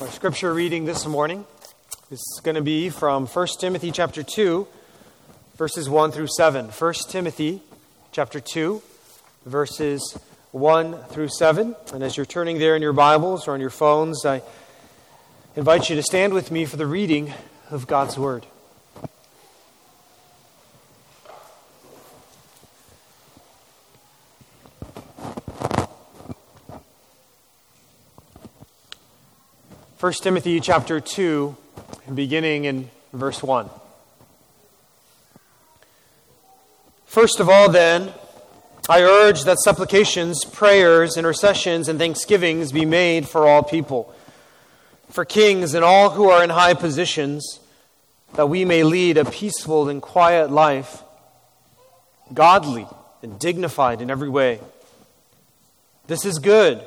Our scripture reading this morning is going to be from 1 Timothy chapter 2, verses 1 through 7. 1 Timothy chapter 2, verses 1 through 7. And as you're turning there in your Bibles or on your phones, I invite you to stand with me for the reading of God's Word. 1 Timothy chapter 2, beginning in verse 1. First of all, then, I urge that supplications, prayers, intercessions, and thanksgivings be made for all people, for kings and all who are in high positions, that we may lead a peaceful and quiet life, godly and dignified in every way. This is good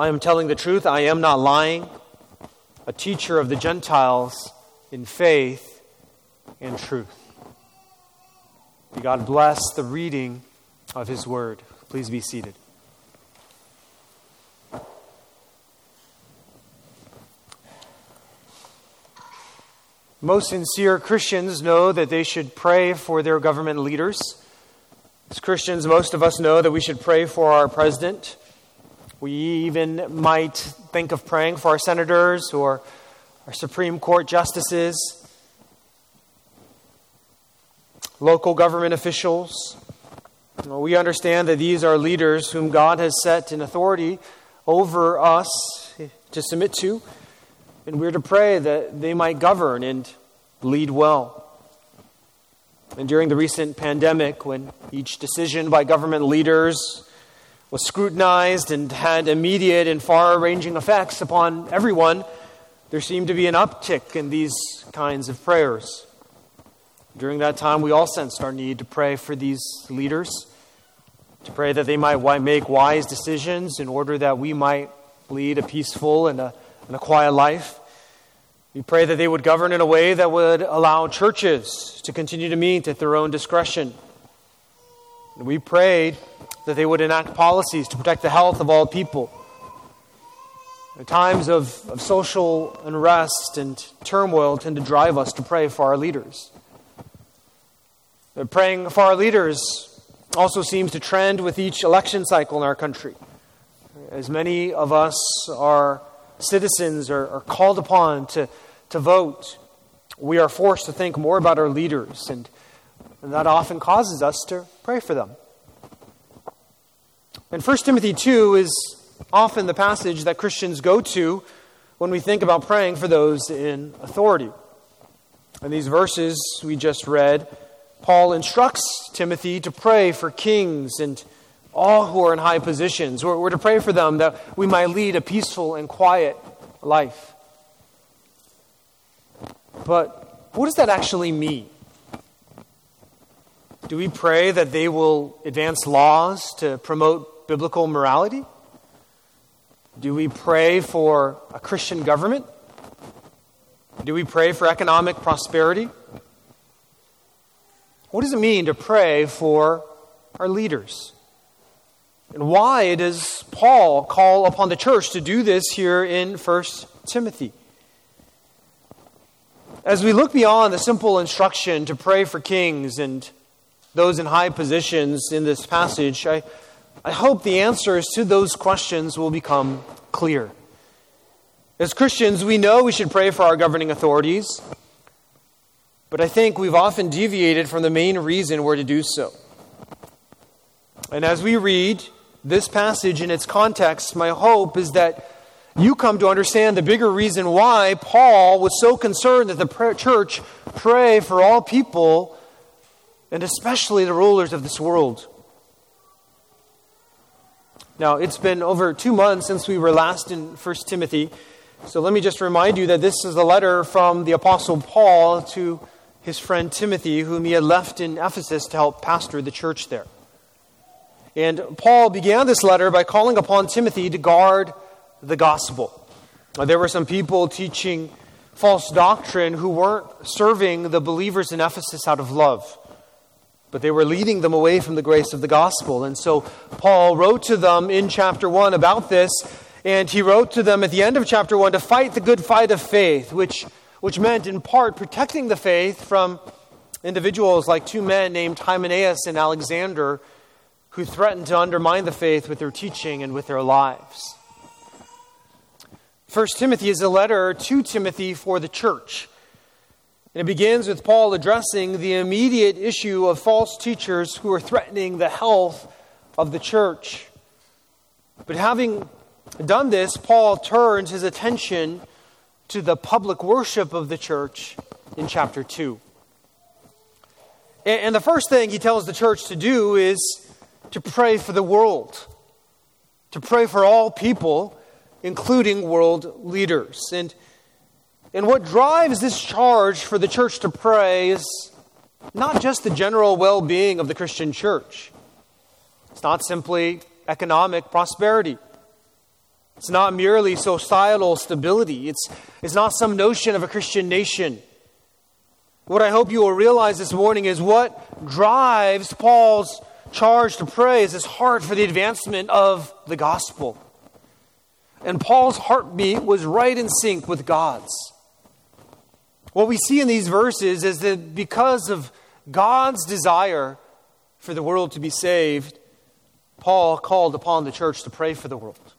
I am telling the truth, I am not lying, a teacher of the Gentiles in faith and truth. May God bless the reading of His word. Please be seated. Most sincere Christians know that they should pray for their government leaders. As Christians, most of us know that we should pray for our president we even might think of praying for our senators or our Supreme Court justices, local government officials. We understand that these are leaders whom God has set in authority over us to submit to, and we're to pray that they might govern and lead well. And during the recent pandemic, when each decision by government leaders was scrutinized and had immediate and far ranging effects upon everyone, there seemed to be an uptick in these kinds of prayers. During that time, we all sensed our need to pray for these leaders, to pray that they might make wise decisions in order that we might lead a peaceful and a, and a quiet life. We pray that they would govern in a way that would allow churches to continue to meet at their own discretion. We prayed that they would enact policies to protect the health of all people. In times of, of social unrest and turmoil tend to drive us to pray for our leaders. But praying for our leaders also seems to trend with each election cycle in our country. As many of us are citizens are, are called upon to, to vote, we are forced to think more about our leaders, and, and that often causes us to pray for them. And 1 Timothy 2 is often the passage that Christians go to when we think about praying for those in authority. In these verses we just read, Paul instructs Timothy to pray for kings and all who are in high positions. We're, we're to pray for them that we might lead a peaceful and quiet life. But what does that actually mean? Do we pray that they will advance laws to promote biblical morality? Do we pray for a Christian government? Do we pray for economic prosperity? What does it mean to pray for our leaders? And why does Paul call upon the church to do this here in 1 Timothy? As we look beyond the simple instruction to pray for kings and those in high positions in this passage, I, I hope the answers to those questions will become clear. As Christians, we know we should pray for our governing authorities, but I think we've often deviated from the main reason we're to do so. And as we read this passage in its context, my hope is that you come to understand the bigger reason why Paul was so concerned that the church pray for all people, and especially the rulers of this world. Now, it's been over two months since we were last in 1 Timothy, So let me just remind you that this is a letter from the Apostle Paul to his friend Timothy, whom he had left in Ephesus to help pastor the church there. And Paul began this letter by calling upon Timothy to guard the gospel. Now, There were some people teaching false doctrine who weren't serving the believers in Ephesus out of love, but they were leading them away from the grace of the gospel. And so Paul wrote to them in chapter 1 about this, and he wrote to them at the end of chapter 1 to fight the good fight of faith, which, which meant in part protecting the faith from individuals like two men named Hymenaeus and Alexander who threatened to undermine the faith with their teaching and with their lives. First Timothy is a letter to Timothy for the church. And it begins with Paul addressing the immediate issue of false teachers who are threatening the health of the church. But having done this, Paul turns his attention to the public worship of the church in chapter 2. And the first thing he tells the church to do is to pray for the world, to pray for all people including world leaders. And, and what drives this charge for the church to pray is not just the general well being of the Christian church, it's not simply economic prosperity. It's not merely societal stability. It's, it's not some notion of a Christian nation. What I hope you will realize this morning is what drives Paul's charge to pray is his heart for the advancement of the gospel. And Paul's heartbeat was right in sync with God's. What we see in these verses is that because of God's desire for the world to be saved, Paul called upon the church to pray for the world.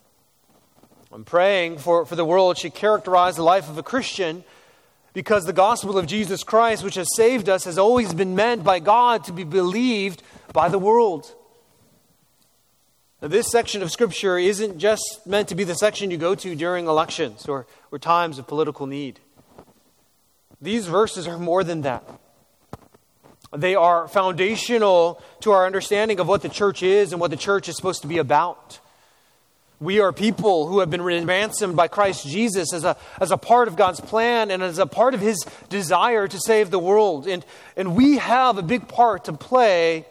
And praying for, for the world should characterize the life of a Christian because the gospel of Jesus Christ, which has saved us, has always been meant by God to be believed by the world. Now, this section of Scripture isn't just meant to be the section you go to during elections or, or times of political need. These verses are more than that. They are foundational to our understanding of what the church is and what the church is supposed to be about. We are people who have been ransomed by Christ Jesus as a, as a part of God's plan and as a part of His desire to save the world. And, and we have a big part to play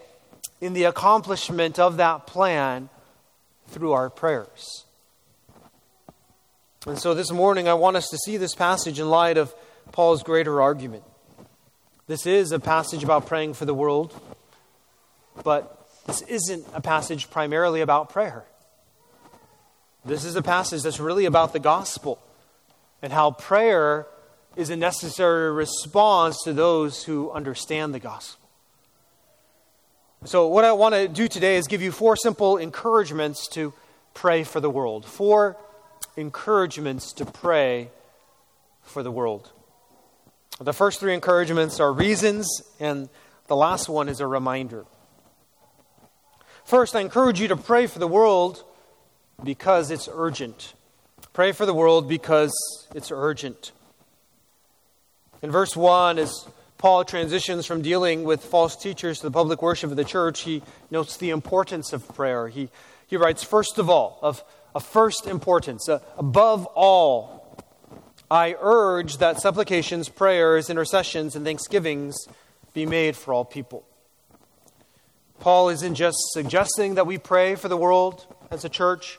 in the accomplishment of that plan through our prayers. And so this morning, I want us to see this passage in light of Paul's greater argument. This is a passage about praying for the world, but this isn't a passage primarily about prayer. This is a passage that's really about the gospel and how prayer is a necessary response to those who understand the gospel. So, what I want to do today is give you four simple encouragements to pray for the world. Four encouragements to pray for the world. The first three encouragements are reasons, and the last one is a reminder. First, I encourage you to pray for the world because it's urgent. Pray for the world because it's urgent. In verse 1, as Paul transitions from dealing with false teachers to the public worship of the church, he notes the importance of prayer. He, he writes, first of all, of, of first importance, uh, above all, I urge that supplications, prayers, intercessions, and thanksgivings be made for all people. Paul isn't just suggesting that we pray for the world as a church,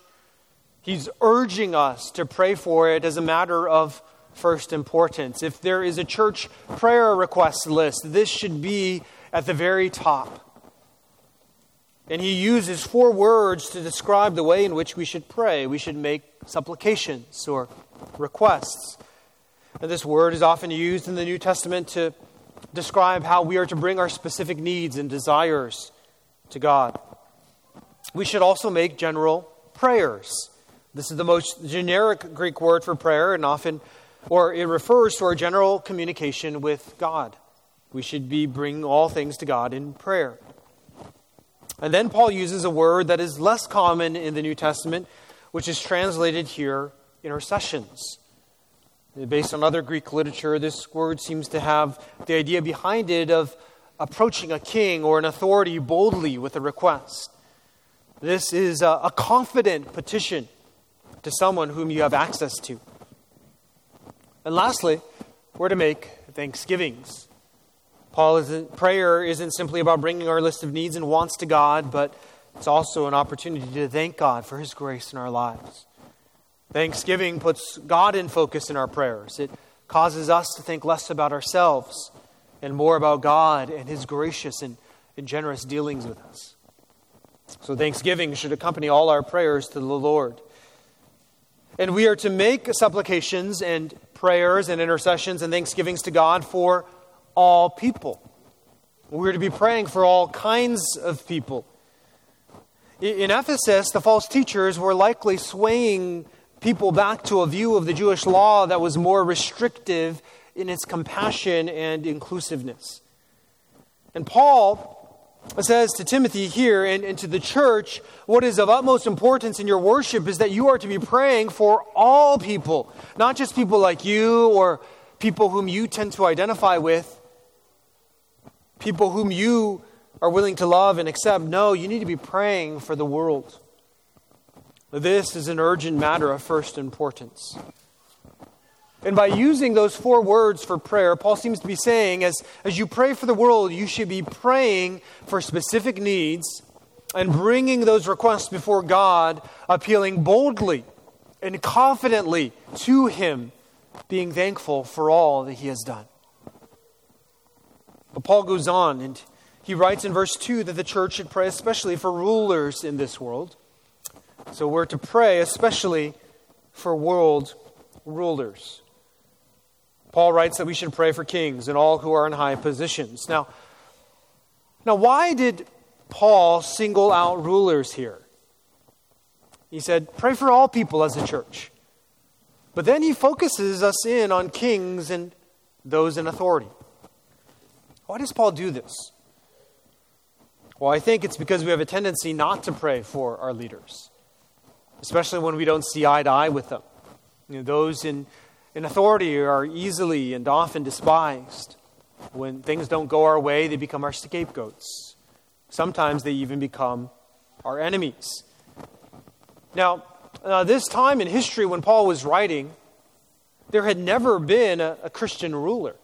he's urging us to pray for it as a matter of first importance. If there is a church prayer request list, this should be at the very top. And he uses four words to describe the way in which we should pray. We should make supplications or requests. And this word is often used in the New Testament to describe how we are to bring our specific needs and desires to God. We should also make general prayers. This is the most generic Greek word for prayer and often or it refers to our general communication with God. We should be bringing all things to God in prayer. And then Paul uses a word that is less common in the New Testament, which is translated here intercessions. Based on other Greek literature, this word seems to have the idea behind it of approaching a king or an authority boldly with a request. This is a, a confident petition to someone whom you have access to. And lastly, we're to make thanksgivings. Paul prayer isn't simply about bringing our list of needs and wants to God, but it's also an opportunity to thank God for His grace in our lives. Thanksgiving puts God in focus in our prayers. It causes us to think less about ourselves and more about God and His gracious and, and generous dealings with us. So, thanksgiving should accompany all our prayers to the Lord. And we are to make supplications and prayers and intercessions and thanksgivings to God for all people. We're to be praying for all kinds of people. In Ephesus, the false teachers were likely swaying people back to a view of the Jewish law that was more restrictive in its compassion and inclusiveness. And Paul says to Timothy here and, and, to the church, what is of utmost importance in your worship is that you are to be praying for all people, not just people like you or people whom you tend to identify with, people whom you are willing to love and accept. No, you need to be praying for the world. This is an urgent matter of first importance. And by using those four words for prayer, Paul seems to be saying as, as you pray for the world, you should be praying for specific needs and bringing those requests before God, appealing boldly and confidently to Him, being thankful for all that He has done. But Paul goes on and he writes in verse 2 that the church should pray especially for rulers in this world. So we're to pray especially for world rulers. Paul writes that we should pray for kings and all who are in high positions. Now, now why did Paul single out rulers here? He said, pray for all people as a church. But then he focuses us in on kings and those in authority. Why does Paul do this? Well, I think it's because we have a tendency not to pray for our leaders, especially when we don't see eye to eye with them. You know, those in in authority are easily and often despised. When things don't go our way, they become our scapegoats. Sometimes they even become our enemies. Now, uh, this time in history when Paul was writing, there had never been a, a Christian ruler.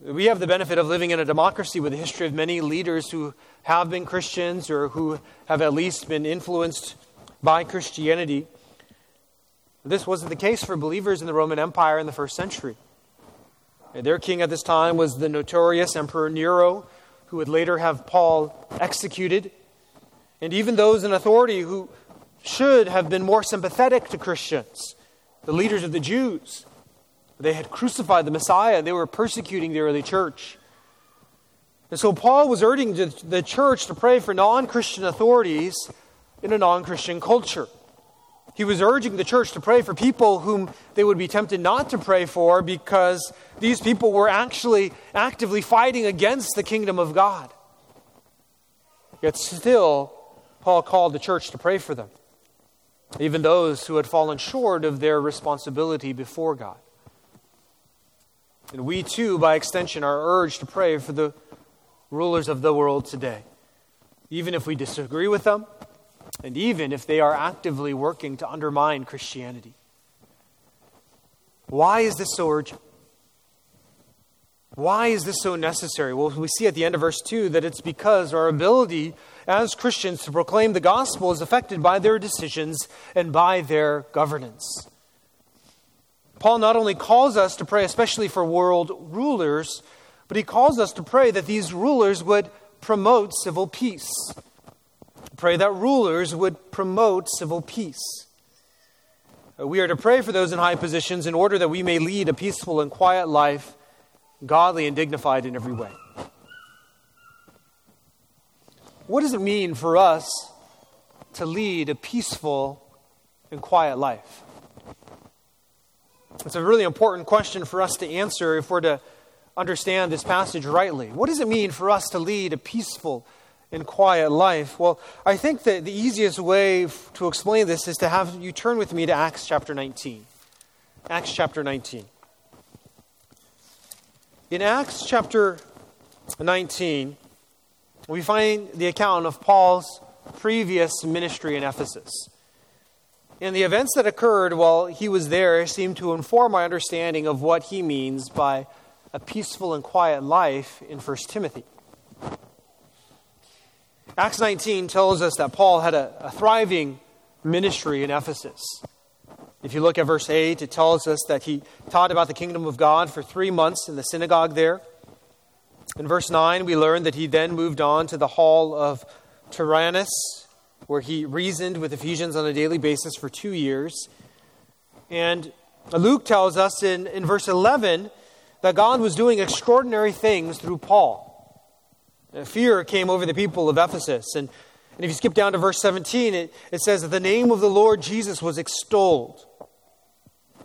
We have the benefit of living in a democracy with a history of many leaders who have been Christians or who have at least been influenced by Christianity. This wasn't the case for believers in the Roman Empire in the first century. Their king at this time was the notorious Emperor Nero, who would later have Paul executed. And even those in authority who should have been more sympathetic to Christians, the leaders of the Jews, they had crucified the Messiah and they were persecuting the early church. And so Paul was urging the church to pray for non Christian authorities in a non Christian culture. He was urging the church to pray for people whom they would be tempted not to pray for because these people were actually actively fighting against the kingdom of God. Yet still, Paul called the church to pray for them, even those who had fallen short of their responsibility before God. And we too, by extension, are urged to pray for the rulers of the world today, even if we disagree with them and even if they are actively working to undermine Christianity. Why is this so urgent? Why is this so necessary? Well, we see at the end of verse 2 that it's because our ability as Christians to proclaim the gospel is affected by their decisions and by their governance. Paul not only calls us to pray especially for world rulers, but he calls us to pray that these rulers would promote civil peace pray that rulers would promote civil peace. Uh, we are to pray for those in high positions in order that we may lead a peaceful and quiet life, godly and dignified in every way. What does it mean for us to lead a peaceful and quiet life? It's a really important question for us to answer if we're to understand this passage rightly. What does it mean for us to lead a peaceful and quiet life? Well, I think that the easiest way to explain this is to have you turn with me to Acts chapter 19. Acts chapter 19. In Acts chapter 19, we find the account of Paul's previous ministry in Ephesus. And the events that occurred while he was there seem to inform my understanding of what he means by a peaceful and quiet life in 1 Timothy. Acts 19 tells us that Paul had a, a thriving ministry in Ephesus. If you look at verse 8, it tells us that he taught about the kingdom of God for three months in the synagogue there. In verse 9, we learn that he then moved on to the hall of Tyrannus, where he reasoned with Ephesians on a daily basis for two years. And Luke tells us in, in verse 11 that God was doing extraordinary things through Paul. Uh, fear came over the people of Ephesus. And, and if you skip down to verse 17, it, it says that the name of the Lord Jesus was extolled.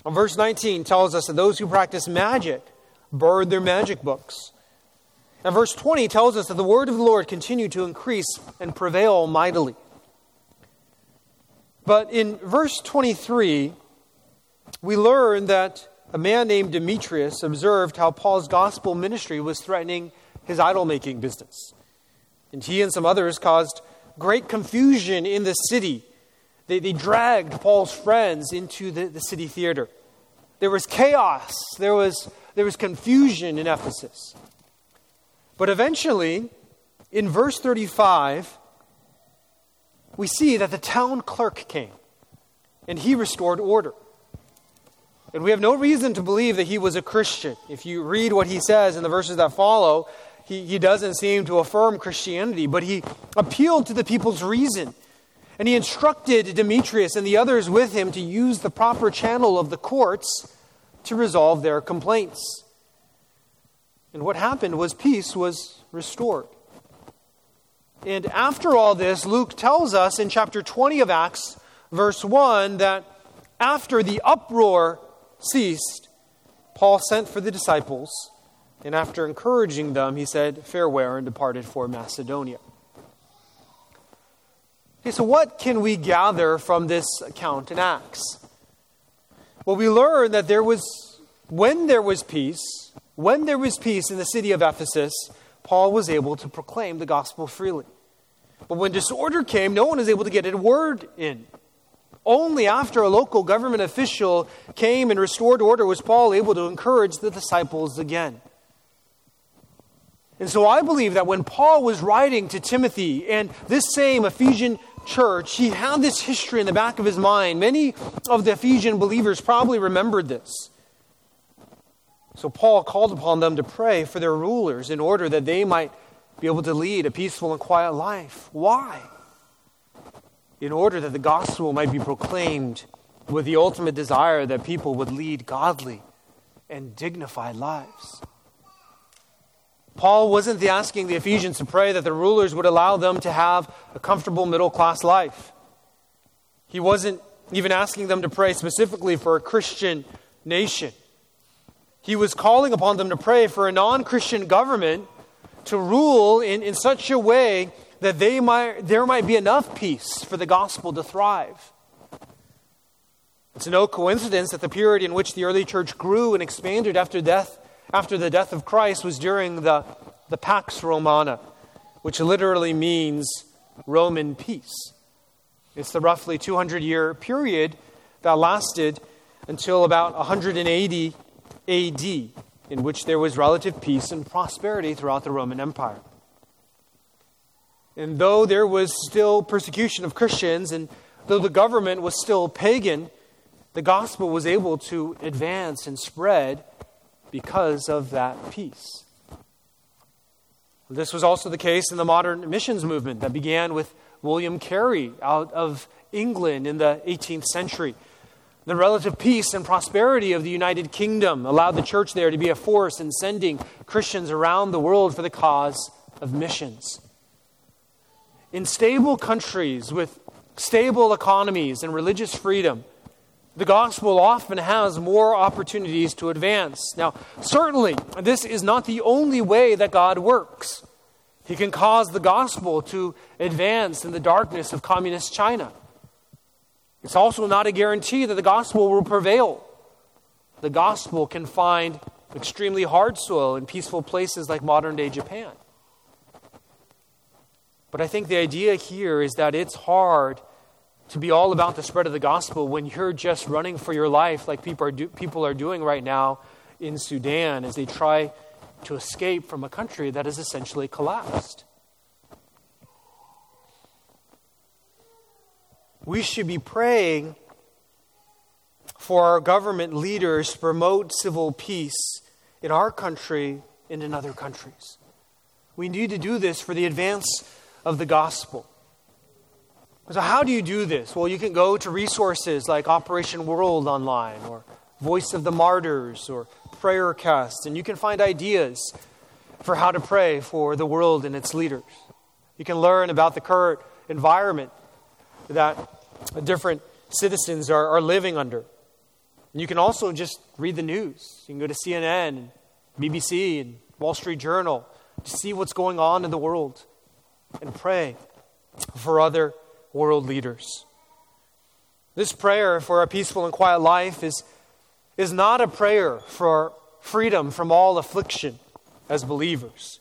And verse 19 tells us that those who practice magic burned their magic books. And verse 20 tells us that the word of the Lord continued to increase and prevail mightily. But in verse 23, we learn that a man named Demetrius observed how Paul's gospel ministry was threatening his idol making business. And he and some others caused great confusion in the city. They, they dragged Paul's friends into the, the city theater. There was chaos, there was, there was confusion in Ephesus. But eventually, in verse 35, we see that the town clerk came and he restored order. And we have no reason to believe that he was a Christian. If you read what he says in the verses that follow, he, he doesn't seem to affirm Christianity, but he appealed to the people's reason. And he instructed Demetrius and the others with him to use the proper channel of the courts to resolve their complaints. And what happened was peace was restored. And after all this, Luke tells us in chapter 20 of Acts, verse 1, that after the uproar ceased, Paul sent for the disciples and after encouraging them, he said, Farewell, and departed for Macedonia. Okay, so what can we gather from this account in Acts? Well, we learn that there was, when there was peace, when there was peace in the city of Ephesus, Paul was able to proclaim the gospel freely. But when disorder came, no one was able to get a word in. Only after a local government official came and restored order was Paul able to encourage the disciples again. And so I believe that when Paul was writing to Timothy and this same Ephesian church, he had this history in the back of his mind. Many of the Ephesian believers probably remembered this. So Paul called upon them to pray for their rulers in order that they might be able to lead a peaceful and quiet life. Why? In order that the gospel might be proclaimed with the ultimate desire that people would lead godly and dignified lives. Paul wasn't asking the Ephesians to pray that the rulers would allow them to have a comfortable middle class life. He wasn't even asking them to pray specifically for a Christian nation. He was calling upon them to pray for a non Christian government to rule in, in such a way that they might, there might be enough peace for the gospel to thrive. It's no coincidence that the period in which the early church grew and expanded after death after the death of Christ was during the, the Pax Romana, which literally means Roman peace. It's the roughly 200 year period that lasted until about 180 AD, in which there was relative peace and prosperity throughout the Roman Empire. And though there was still persecution of Christians, and though the government was still pagan, the gospel was able to advance and spread because of that peace. This was also the case in the modern missions movement that began with William Carey out of England in the 18th century. The relative peace and prosperity of the United Kingdom allowed the church there to be a force in sending Christians around the world for the cause of missions. In stable countries with stable economies and religious freedom, the gospel often has more opportunities to advance. Now, certainly, this is not the only way that God works. He can cause the gospel to advance in the darkness of communist China. It's also not a guarantee that the gospel will prevail. The gospel can find extremely hard soil in peaceful places like modern day Japan. But I think the idea here is that it's hard to be all about the spread of the gospel when you're just running for your life like people are, do, people are doing right now in Sudan as they try to escape from a country that has essentially collapsed. We should be praying for our government leaders to promote civil peace in our country and in other countries. We need to do this for the advance of the gospel. So, how do you do this? Well, you can go to resources like Operation World Online or Voice of the Martyrs or Prayercast, and you can find ideas for how to pray for the world and its leaders. You can learn about the current environment that different citizens are, are living under. And you can also just read the news. You can go to CNN and BBC and Wall Street Journal to see what's going on in the world and pray for other world leaders. This prayer for a peaceful and quiet life is, is not a prayer for freedom from all affliction as believers.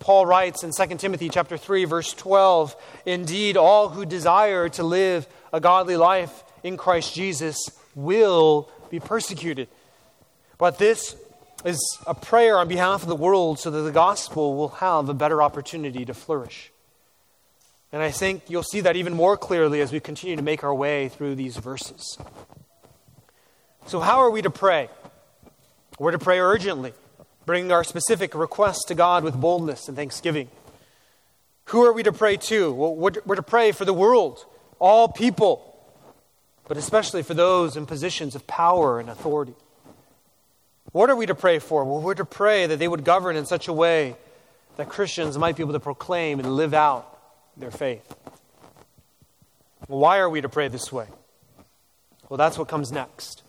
Paul writes in 2 Timothy chapter 3 verse 12, indeed all who desire to live a godly life in Christ Jesus will be persecuted. But this is a prayer on behalf of the world so that the gospel will have a better opportunity to flourish. And I think you'll see that even more clearly as we continue to make our way through these verses. So, how are we to pray? We're to pray urgently, bringing our specific requests to God with boldness and thanksgiving. Who are we to pray to? Well, we're to pray for the world, all people, but especially for those in positions of power and authority. What are we to pray for? Well, we're to pray that they would govern in such a way that Christians might be able to proclaim and live out their faith. Why are we to pray this way? Well, that's what comes next.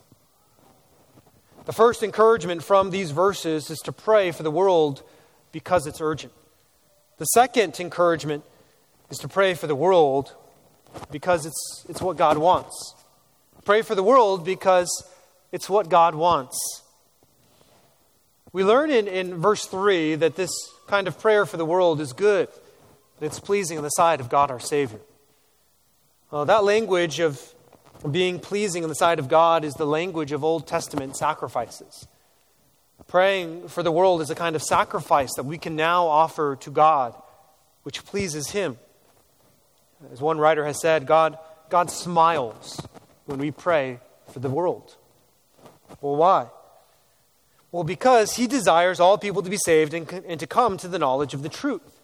The first encouragement from these verses is to pray for the world because it's urgent. The second encouragement is to pray for the world because it's, it's what God wants. Pray for the world because it's what God wants. We learn in, in verse 3 that this kind of prayer for the world is good it's pleasing in the sight of God our Savior. Well, that language of being pleasing in the sight of God is the language of Old Testament sacrifices. Praying for the world is a kind of sacrifice that we can now offer to God, which pleases Him. As one writer has said, God, God smiles when we pray for the world. Well, why? Well, because He desires all people to be saved and, and to come to the knowledge of the truth.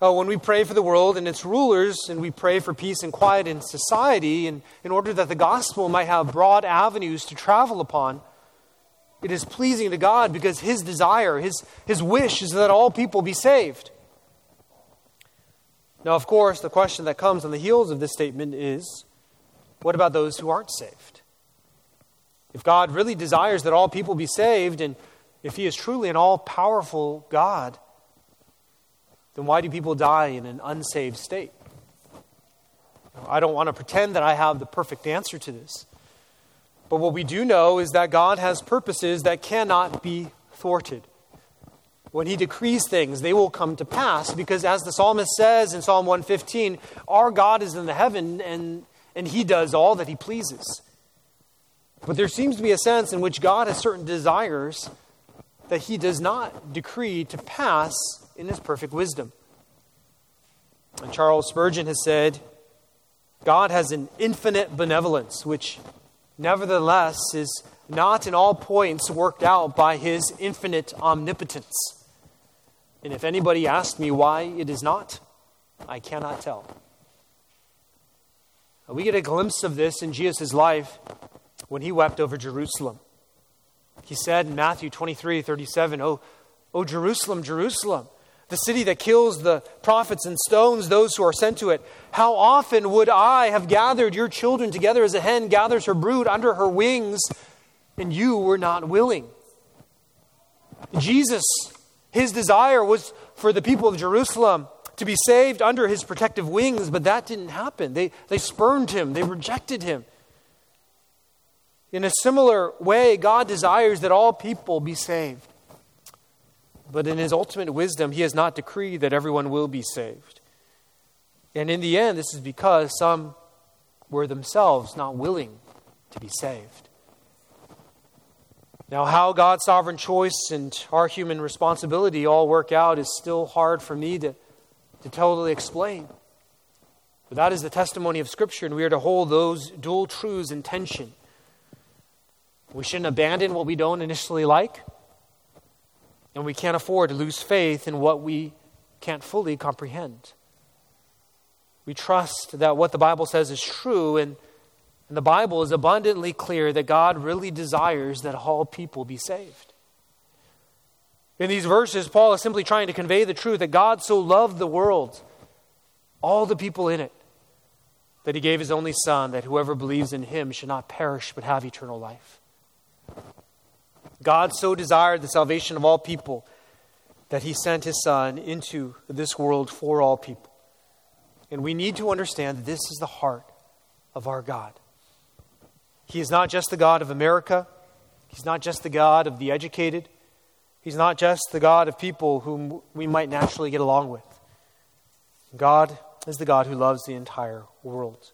Uh, when we pray for the world and its rulers, and we pray for peace and quiet in society, and in order that the gospel might have broad avenues to travel upon, it is pleasing to God because His desire, His, His wish is that all people be saved. Now, of course, the question that comes on the heels of this statement is what about those who aren't saved? If God really desires that all people be saved, and if He is truly an all powerful God, then why do people die in an unsaved state? I don't want to pretend that I have the perfect answer to this. But what we do know is that God has purposes that cannot be thwarted. When He decrees things, they will come to pass because, as the psalmist says in Psalm 115, our God is in the heaven and, and He does all that He pleases. But there seems to be a sense in which God has certain desires that He does not decree to pass in his perfect wisdom. And Charles Spurgeon has said, God has an infinite benevolence, which nevertheless is not in all points worked out by his infinite omnipotence. And if anybody asked me why it is not, I cannot tell. We get a glimpse of this in Jesus' life when he wept over Jerusalem. He said in Matthew 23 37, Oh, oh Jerusalem, Jerusalem, the city that kills the prophets and stones those who are sent to it. How often would I have gathered your children together as a hen gathers her brood under her wings, and you were not willing? Jesus, his desire was for the people of Jerusalem to be saved under his protective wings, but that didn't happen. They, they spurned him, they rejected him. In a similar way, God desires that all people be saved. But in his ultimate wisdom, he has not decreed that everyone will be saved. And in the end, this is because some were themselves not willing to be saved. Now, how God's sovereign choice and our human responsibility all work out is still hard for me to, to totally explain. But that is the testimony of Scripture, and we are to hold those dual truths in tension. We shouldn't abandon what we don't initially like, and we can't afford to lose faith in what we can't fully comprehend. We trust that what the Bible says is true, and, and the Bible is abundantly clear that God really desires that all people be saved. In these verses, Paul is simply trying to convey the truth that God so loved the world, all the people in it, that he gave his only Son, that whoever believes in him should not perish but have eternal life. God so desired the salvation of all people that he sent his Son into this world for all people. And we need to understand that this is the heart of our God. He is not just the God of America, He's not just the God of the educated, He's not just the God of people whom we might naturally get along with. God is the God who loves the entire world.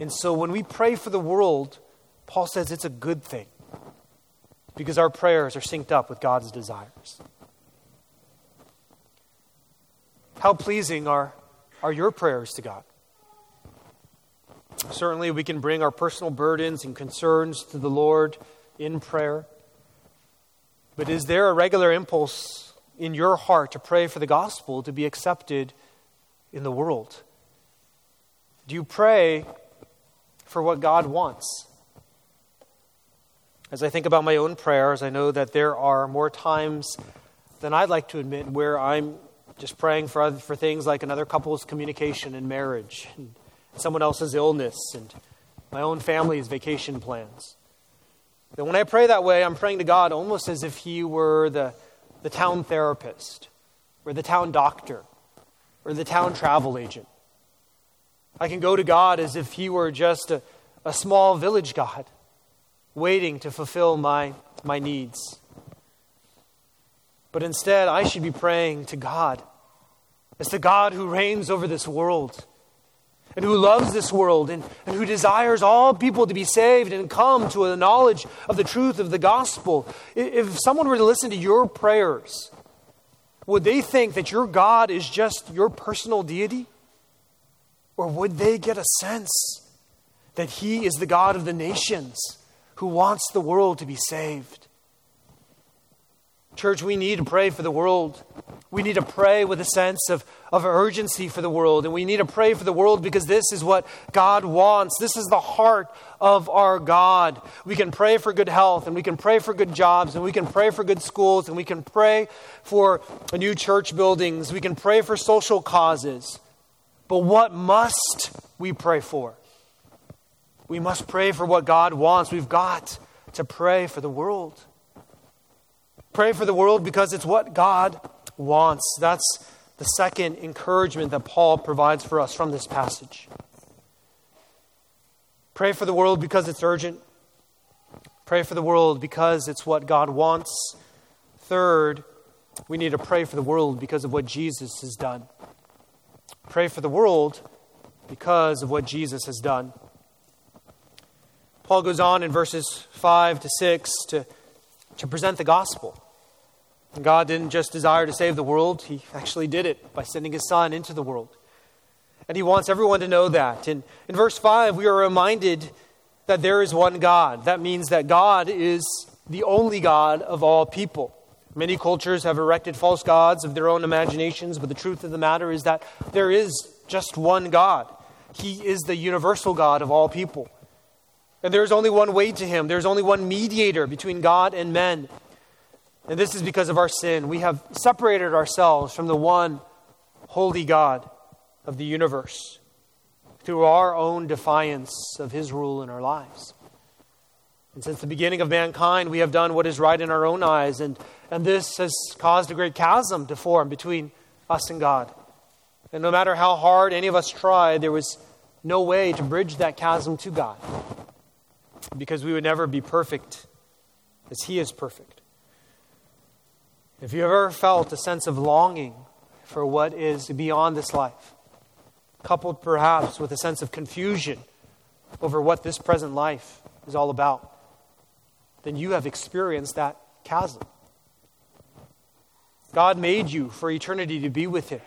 And so when we pray for the world, Paul says it's a good thing because our prayers are synced up with God's desires. How pleasing are, are your prayers to God? Certainly, we can bring our personal burdens and concerns to the Lord in prayer. But is there a regular impulse in your heart to pray for the gospel to be accepted in the world? Do you pray for what God wants? As I think about my own prayers, I know that there are more times than I'd like to admit where I'm just praying for, other, for things like another couple's communication and marriage, and someone else's illness, and my own family's vacation plans. And when I pray that way, I'm praying to God almost as if He were the, the town therapist, or the town doctor, or the town travel agent. I can go to God as if He were just a, a small village God waiting to fulfill my, my needs. But instead, I should be praying to God as the God who reigns over this world and who loves this world and, and who desires all people to be saved and come to a knowledge of the truth of the gospel. If someone were to listen to your prayers, would they think that your God is just your personal deity? Or would they get a sense that He is the God of the nations? Who wants the world to be saved. Church, we need to pray for the world. We need to pray with a sense of, of urgency for the world. And we need to pray for the world because this is what God wants. This is the heart of our God. We can pray for good health, and we can pray for good jobs, and we can pray for good schools, and we can pray for new church buildings. We can pray for social causes. But what must we pray for? We must pray for what God wants. We've got to pray for the world. Pray for the world because it's what God wants. That's the second encouragement that Paul provides for us from this passage. Pray for the world because it's urgent. Pray for the world because it's what God wants. Third, we need to pray for the world because of what Jesus has done. Pray for the world because of what Jesus has done. Paul goes on in verses 5 to 6 to, to present the gospel. And God didn't just desire to save the world, He actually did it by sending His Son into the world. And He wants everyone to know that. In, in verse 5, we are reminded that there is one God. That means that God is the only God of all people. Many cultures have erected false gods of their own imaginations, but the truth of the matter is that there is just one God. He is the universal God of all people. And there is only one way to Him, there's only one mediator between God and men. And this is because of our sin. We have separated ourselves from the one holy God of the universe through our own defiance of His rule in our lives. And since the beginning of mankind, we have done what is right in our own eyes, and, and this has caused a great chasm to form between us and God. And no matter how hard any of us tried, there was no way to bridge that chasm to God because we would never be perfect as He is perfect. If you ever felt a sense of longing for what is beyond this life, coupled perhaps with a sense of confusion over what this present life is all about, then you have experienced that chasm. God made you for eternity to be with Him.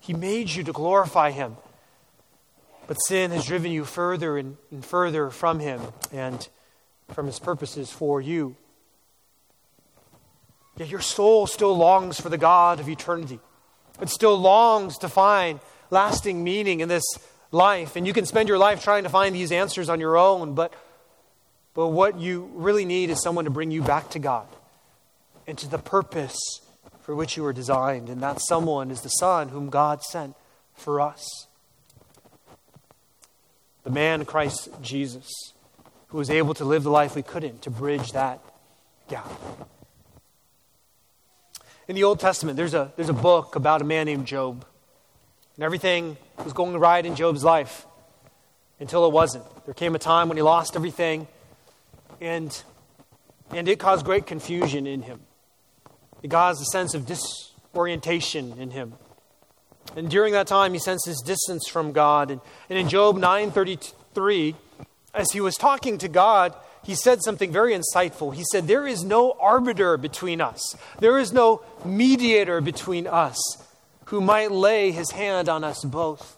He made you to glorify Him. But sin has driven you further and, and further from Him and from His purposes for you. Yet your soul still longs for the God of eternity. It still longs to find lasting meaning in this life. And you can spend your life trying to find these answers on your own, but, but what you really need is someone to bring you back to God and to the purpose for which you were designed. And that someone is the Son whom God sent for us. The man, Christ Jesus, who was able to live the life we couldn't, to bridge that gap. In the Old Testament, there's a, there's a book about a man named Job. And everything was going right in Job's life until it wasn't. There came a time when he lost everything, and, and it caused great confusion in him. It caused a sense of disorientation in him. And during that time, he senses distance from God. And, and in Job 9.33, as he was talking to God, he said something very insightful. He said, There is no arbiter between us, there is no mediator between us who might lay his hand on us both.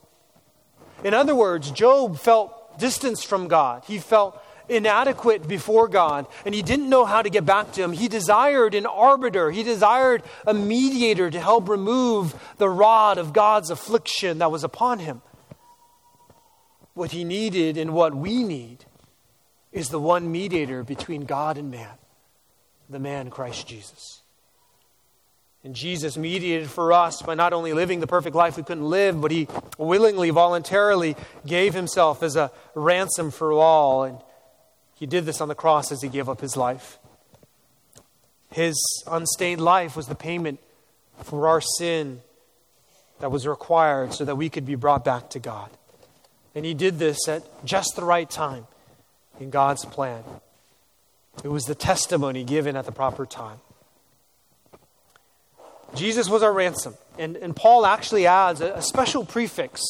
In other words, Job felt distance from God. He felt inadequate before God, and he didn't know how to get back to Him. He desired an arbiter, he desired a mediator to help remove the rod of God's affliction that was upon him. What he needed and what we need is the one mediator between God and man, the man Christ Jesus. And Jesus mediated for us by not only living the perfect life we couldn't live, but he willingly, voluntarily gave himself as a ransom for all. And he did this on the cross as he gave up his life. His unstained life was the payment for our sin that was required so that we could be brought back to God. And he did this at just the right time in God's plan. It was the testimony given at the proper time. Jesus was our ransom. And, and Paul actually adds a, a special prefix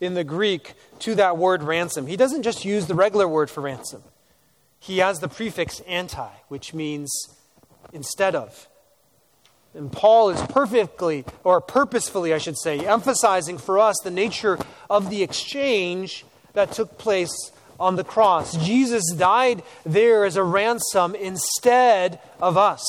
in the Greek to that word ransom. He doesn't just use the regular word for ransom, he has the prefix anti, which means instead of. And Paul is perfectly, or purposefully, I should say, emphasizing for us the nature of the exchange that took place on the cross. Jesus died there as a ransom instead of us.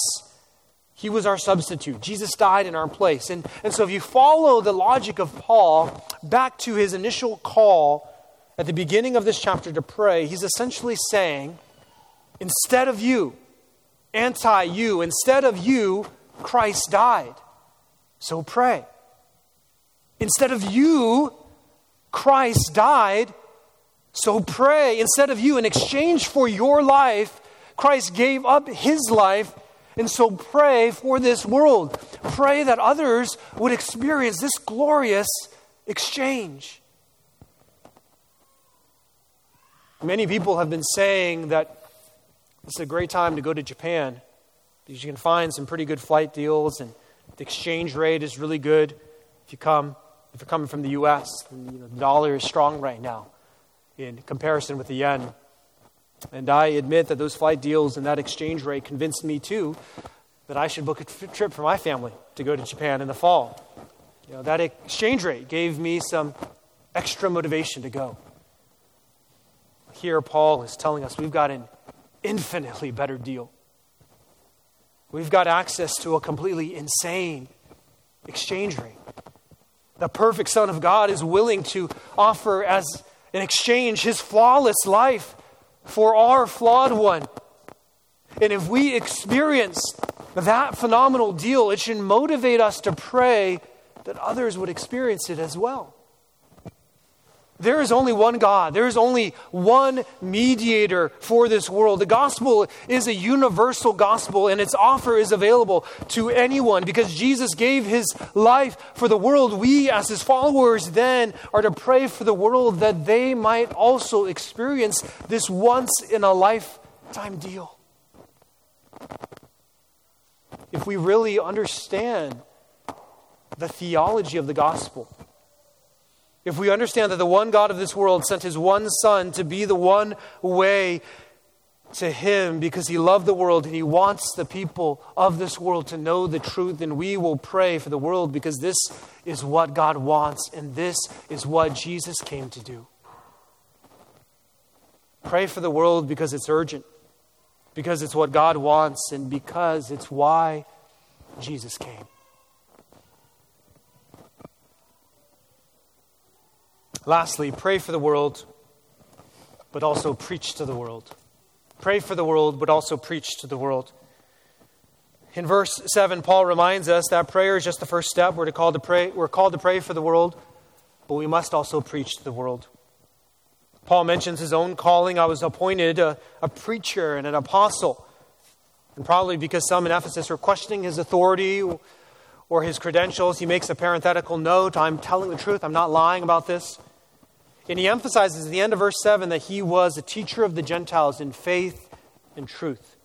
He was our substitute. Jesus died in our place. And, and so, if you follow the logic of Paul back to his initial call at the beginning of this chapter to pray, he's essentially saying, instead of you, anti you, instead of you, Christ died. So pray. Instead of you, Christ died. So pray. Instead of you, in exchange for your life, Christ gave up his life and so pray for this world. Pray that others would experience this glorious exchange. Many people have been saying that it's a great time to go to Japan because you can find some pretty good flight deals and the exchange rate is really good if you come if you're coming from the U.S. The dollar is strong right now in comparison with the yen. And I admit that those flight deals and that exchange rate convinced me too that I should book a trip for my family to go to Japan in the fall. You know, that exchange rate gave me some extra motivation to go. Here, Paul is telling us we've got an infinitely better deal. We've got access to a completely insane exchange rate. The perfect Son of God is willing to offer as an exchange his flawless life for our flawed one. And if we experience that phenomenal deal, it should motivate us to pray that others would experience it as well. There is only one God. There is only one mediator for this world. The gospel is a universal gospel, and its offer is available to anyone because Jesus gave his life for the world. We, as his followers, then are to pray for the world that they might also experience this once in a lifetime deal. If we really understand the theology of the gospel, if we understand that the one God of this world sent his one Son to be the one way to him because he loved the world and he wants the people of this world to know the truth, and we will pray for the world because this is what God wants and this is what Jesus came to do. Pray for the world because it's urgent, because it's what God wants, and because it's why Jesus came. Lastly, pray for the world, but also preach to the world. Pray for the world, but also preach to the world. In verse 7, Paul reminds us that prayer is just the first step. We're, to call to pray, we're called to pray for the world, but we must also preach to the world. Paul mentions his own calling. I was appointed a, a preacher and an apostle. And probably because some in Ephesus were questioning his authority or his credentials, he makes a parenthetical note I'm telling the truth, I'm not lying about this. And he emphasizes at the end of verse 7 that he was a teacher of the Gentiles in faith and truth.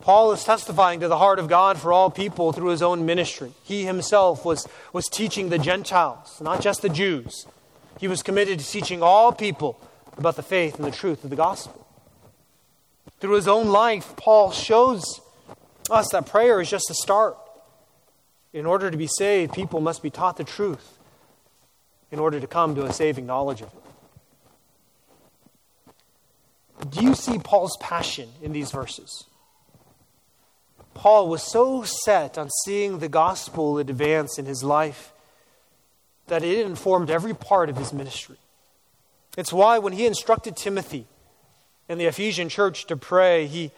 Paul is testifying to the heart of God for all people through his own ministry. He himself was, was teaching the Gentiles, not just the Jews. He was committed to teaching all people about the faith and the truth of the gospel. Through his own life, Paul shows us that prayer is just a start. In order to be saved, people must be taught the truth in order to come to a saving knowledge of it. Do you see Paul's passion in these verses? Paul was so set on seeing the gospel advance in his life that it informed every part of his ministry. It's why when he instructed Timothy in the Ephesian church to pray, he,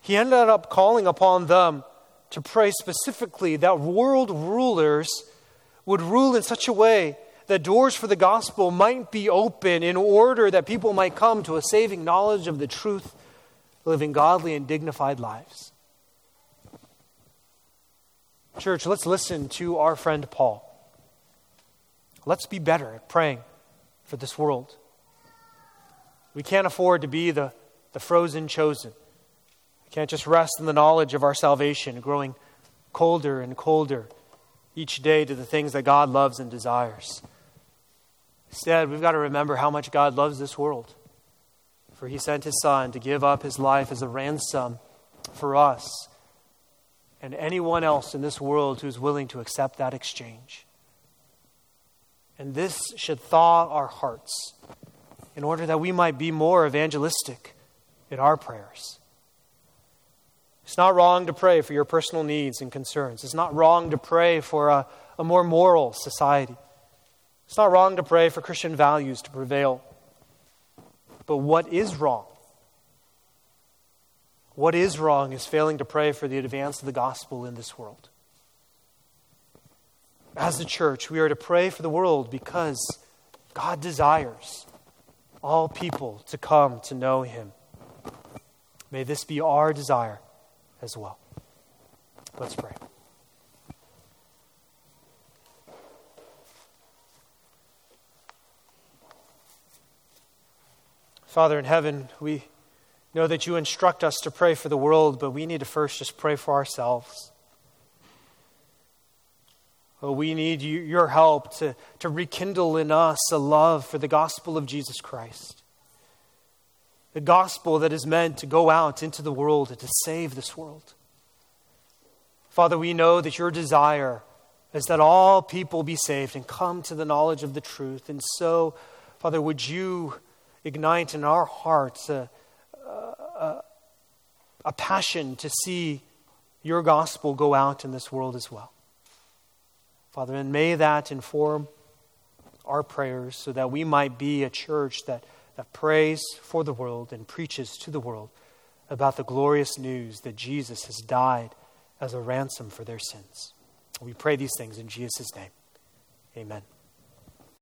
he ended up calling upon them to pray specifically that world rulers would rule in such a way that doors for the gospel might be open in order that people might come to a saving knowledge of the truth, living godly and dignified lives. Church, let's listen to our friend Paul. Let's be better at praying for this world. We can't afford to be the, the frozen chosen. We can't just rest in the knowledge of our salvation, growing colder and colder each day to the things that God loves and desires. Instead, we've got to remember how much God loves this world. For he sent his son to give up his life as a ransom for us and anyone else in this world who's willing to accept that exchange. And this should thaw our hearts in order that we might be more evangelistic in our prayers. It's not wrong to pray for your personal needs and concerns. It's not wrong to pray for a, a more moral society. It's not wrong to pray for Christian values to prevail. But what is wrong? What is wrong is failing to pray for the advance of the gospel in this world. As the church, we are to pray for the world because God desires all people to come to know Him. May this be our desire as well. Let's pray. Father in heaven, we know that you instruct us to pray for the world, but we need to first just pray for ourselves. Oh, we need you, your help to, to rekindle in us a love for the gospel of Jesus Christ. The gospel that is meant to go out into the world and to save this world. Father, we know that your desire is that all people be saved and come to the knowledge of the truth. And so, Father, would you ignite in our hearts a, a, a passion to see your gospel go out in this world as well. Father, and may that inform our prayers so that we might be a church that, that prays for the world and preaches to the world about the glorious news that Jesus has died as a ransom for their sins. We pray these things in Jesus' name. Amen.